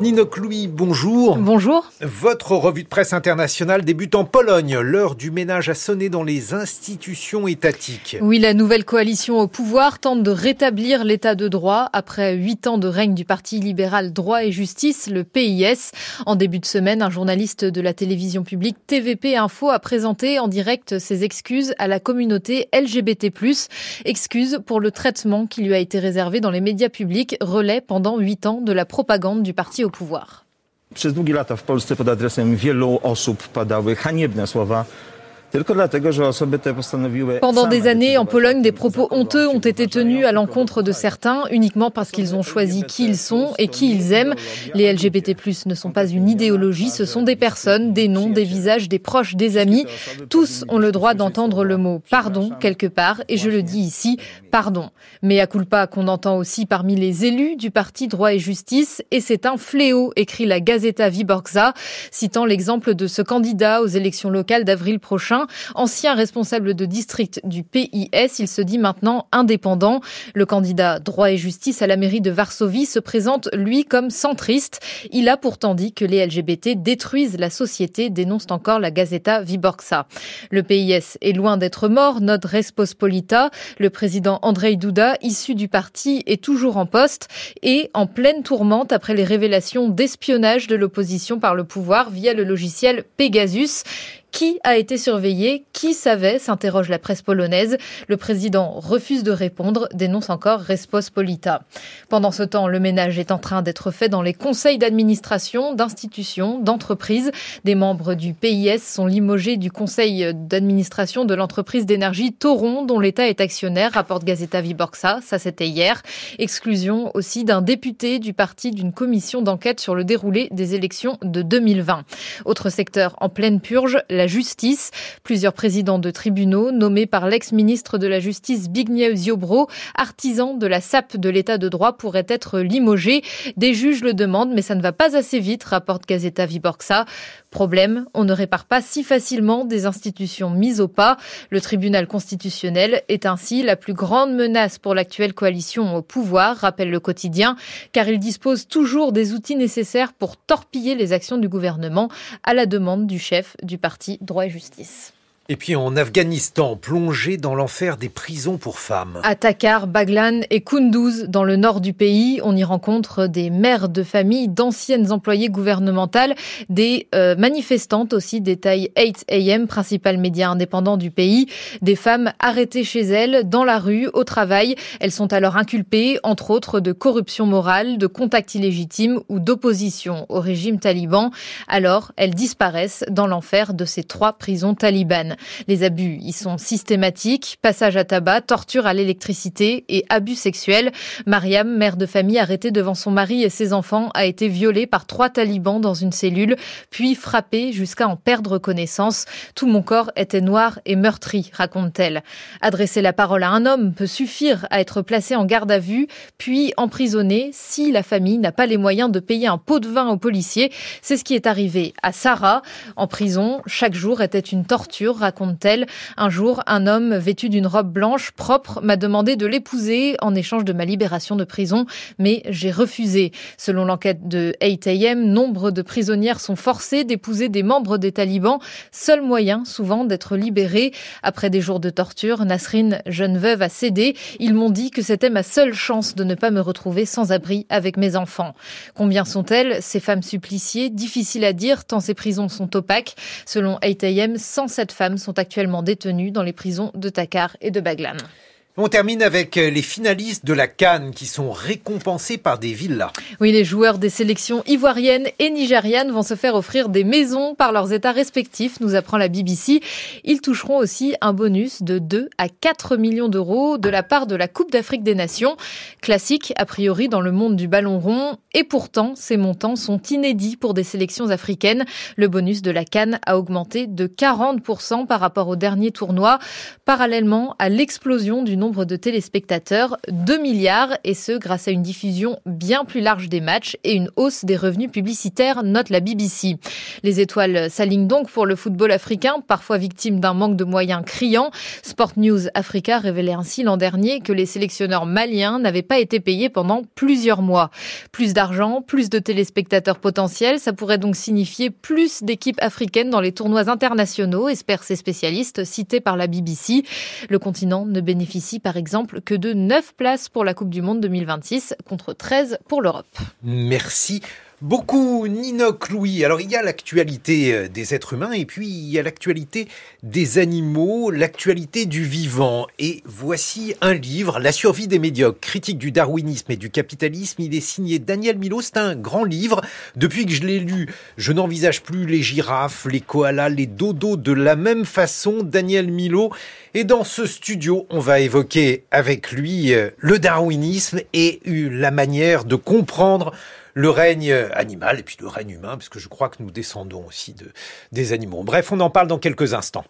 Ninoc Louis, bonjour. Bonjour. Votre revue de presse internationale débute en Pologne. L'heure du ménage a sonné dans les institutions étatiques. Oui, la nouvelle coalition au pouvoir tente de rétablir l'état de droit après huit ans de règne du Parti libéral Droit et Justice, le PIS. En début de semaine, un journaliste de la télévision publique TVP Info a présenté en direct ses excuses à la communauté LGBT+, excuses pour le traitement qui lui a été réservé dans les médias publics, relais pendant huit ans de la propagande du parti au pouvoir. Przez długie lata w Polsce pod adresem wielu osób padały haniebne słowa Pendant des années, en Pologne, des propos honteux ont été tenus à l'encontre de certains, uniquement parce qu'ils ont choisi qui ils sont et qui ils aiment. Les LGBT+, ne sont pas une idéologie, ce sont des personnes, des noms, des visages, des proches, des amis. Tous ont le droit d'entendre le mot pardon quelque part, et je le dis ici, pardon. Mais à culpa qu'on entend aussi parmi les élus du parti Droit et Justice, et c'est un fléau, écrit la Gazeta Viborgza, citant l'exemple de ce candidat aux élections locales d'avril prochain ancien responsable de district du PIS, il se dit maintenant indépendant. Le candidat droit et justice à la mairie de Varsovie se présente, lui, comme centriste. Il a pourtant dit que les LGBT détruisent la société, dénonce encore la Gazeta Viborgsa. Le PIS est loin d'être mort, note Respospolita. Le président Andrei Duda, issu du parti, est toujours en poste et en pleine tourmente après les révélations d'espionnage de l'opposition par le pouvoir via le logiciel Pegasus. Qui a été surveillé? Qui savait? s'interroge la presse polonaise. Le président refuse de répondre, dénonce encore Respospolita. Pendant ce temps, le ménage est en train d'être fait dans les conseils d'administration, d'institutions, d'entreprises. Des membres du PIS sont limogés du conseil d'administration de l'entreprise d'énergie Toron, dont l'État est actionnaire, rapporte Gazeta Viborxa. Ça, c'était hier. Exclusion aussi d'un député du parti d'une commission d'enquête sur le déroulé des élections de 2020. Autre secteur en pleine purge, la justice. Plusieurs présidents de tribunaux nommés par l'ex-ministre de la Justice Zbigniew Ziobro, artisan de la SAP de l'état de droit, pourraient être limogés. Des juges le demandent, mais ça ne va pas assez vite, rapporte Gazeta Viborxa. Problème, on ne répare pas si facilement des institutions mises au pas. Le tribunal constitutionnel est ainsi la plus grande menace pour l'actuelle coalition au pouvoir, rappelle le quotidien, car il dispose toujours des outils nécessaires pour torpiller les actions du gouvernement à la demande du chef du parti Droit et Justice. Et puis en Afghanistan, plongé dans l'enfer des prisons pour femmes. À Takar, Baglan et Kunduz, dans le nord du pays, on y rencontre des mères de famille, d'anciennes employées gouvernementales, des euh, manifestantes aussi, des tailles 8 AM, principal média indépendant du pays, des femmes arrêtées chez elles, dans la rue, au travail. Elles sont alors inculpées, entre autres, de corruption morale, de contact illégitime ou d'opposition au régime taliban. Alors, elles disparaissent dans l'enfer de ces trois prisons talibanes. Les abus y sont systématiques, passage à tabac, torture à l'électricité et abus sexuels. Mariam, mère de famille arrêtée devant son mari et ses enfants, a été violée par trois talibans dans une cellule, puis frappée jusqu'à en perdre connaissance. Tout mon corps était noir et meurtri, raconte-t-elle. Adresser la parole à un homme peut suffire à être placé en garde à vue, puis emprisonné si la famille n'a pas les moyens de payer un pot de vin aux policiers. C'est ce qui est arrivé à Sarah. En prison, chaque jour était une torture, raconte-t-elle. Un jour, un homme vêtu d'une robe blanche propre m'a demandé de l'épouser en échange de ma libération de prison, mais j'ai refusé. Selon l'enquête de 8AM, nombre de prisonnières sont forcées d'épouser des membres des talibans, seul moyen souvent d'être libérées. Après des jours de torture, Nasrine, jeune veuve, a cédé. Ils m'ont dit que c'était ma seule chance de ne pas me retrouver sans abri avec mes enfants. Combien sont-elles, ces femmes suppliciées? Difficile à dire tant ces prisons sont opaques. Selon 8AM, 107 femmes sont actuellement détenues dans les prisons de Takar et de Baglan. On termine avec euh, les finalistes de la Cannes qui sont récompensés par des villas. Oui, les joueurs des sélections ivoiriennes et nigérianes vont se faire offrir des maisons par leurs états respectifs, nous apprend la BBC. Ils toucheront aussi un bonus de 2 à 4 millions d'euros de la part de la Coupe d'Afrique des Nations. Classique, a priori, dans le monde du ballon rond. Et pourtant, ces montants sont inédits pour des sélections africaines. Le bonus de la Cannes a augmenté de 40% par rapport au dernier tournoi, parallèlement à l'explosion du nombre nombre de téléspectateurs, 2 milliards, et ce grâce à une diffusion bien plus large des matchs et une hausse des revenus publicitaires, note la BBC. Les étoiles s'alignent donc pour le football africain, parfois victime d'un manque de moyens criant. Sport News Africa révélait ainsi l'an dernier que les sélectionneurs maliens n'avaient pas été payés pendant plusieurs mois. Plus d'argent, plus de téléspectateurs potentiels, ça pourrait donc signifier plus d'équipes africaines dans les tournois internationaux, espèrent ces spécialistes cités par la BBC. Le continent ne bénéficie par exemple que de 9 places pour la Coupe du Monde 2026 contre 13 pour l'Europe. Merci. Beaucoup Ninoc Louis. Alors il y a l'actualité euh, des êtres humains et puis il y a l'actualité des animaux, l'actualité du vivant. Et voici un livre, La survie des médiocres, critique du darwinisme et du capitalisme. Il est signé Daniel Milo. C'est un grand livre. Depuis que je l'ai lu, je n'envisage plus les girafes, les koalas, les dodos de la même façon. Daniel Milo. Et dans ce studio, on va évoquer avec lui euh, le darwinisme et la manière de comprendre le règne animal et puis le règne humain, parce que je crois que nous descendons aussi de, des animaux. Bref, on en parle dans quelques instants.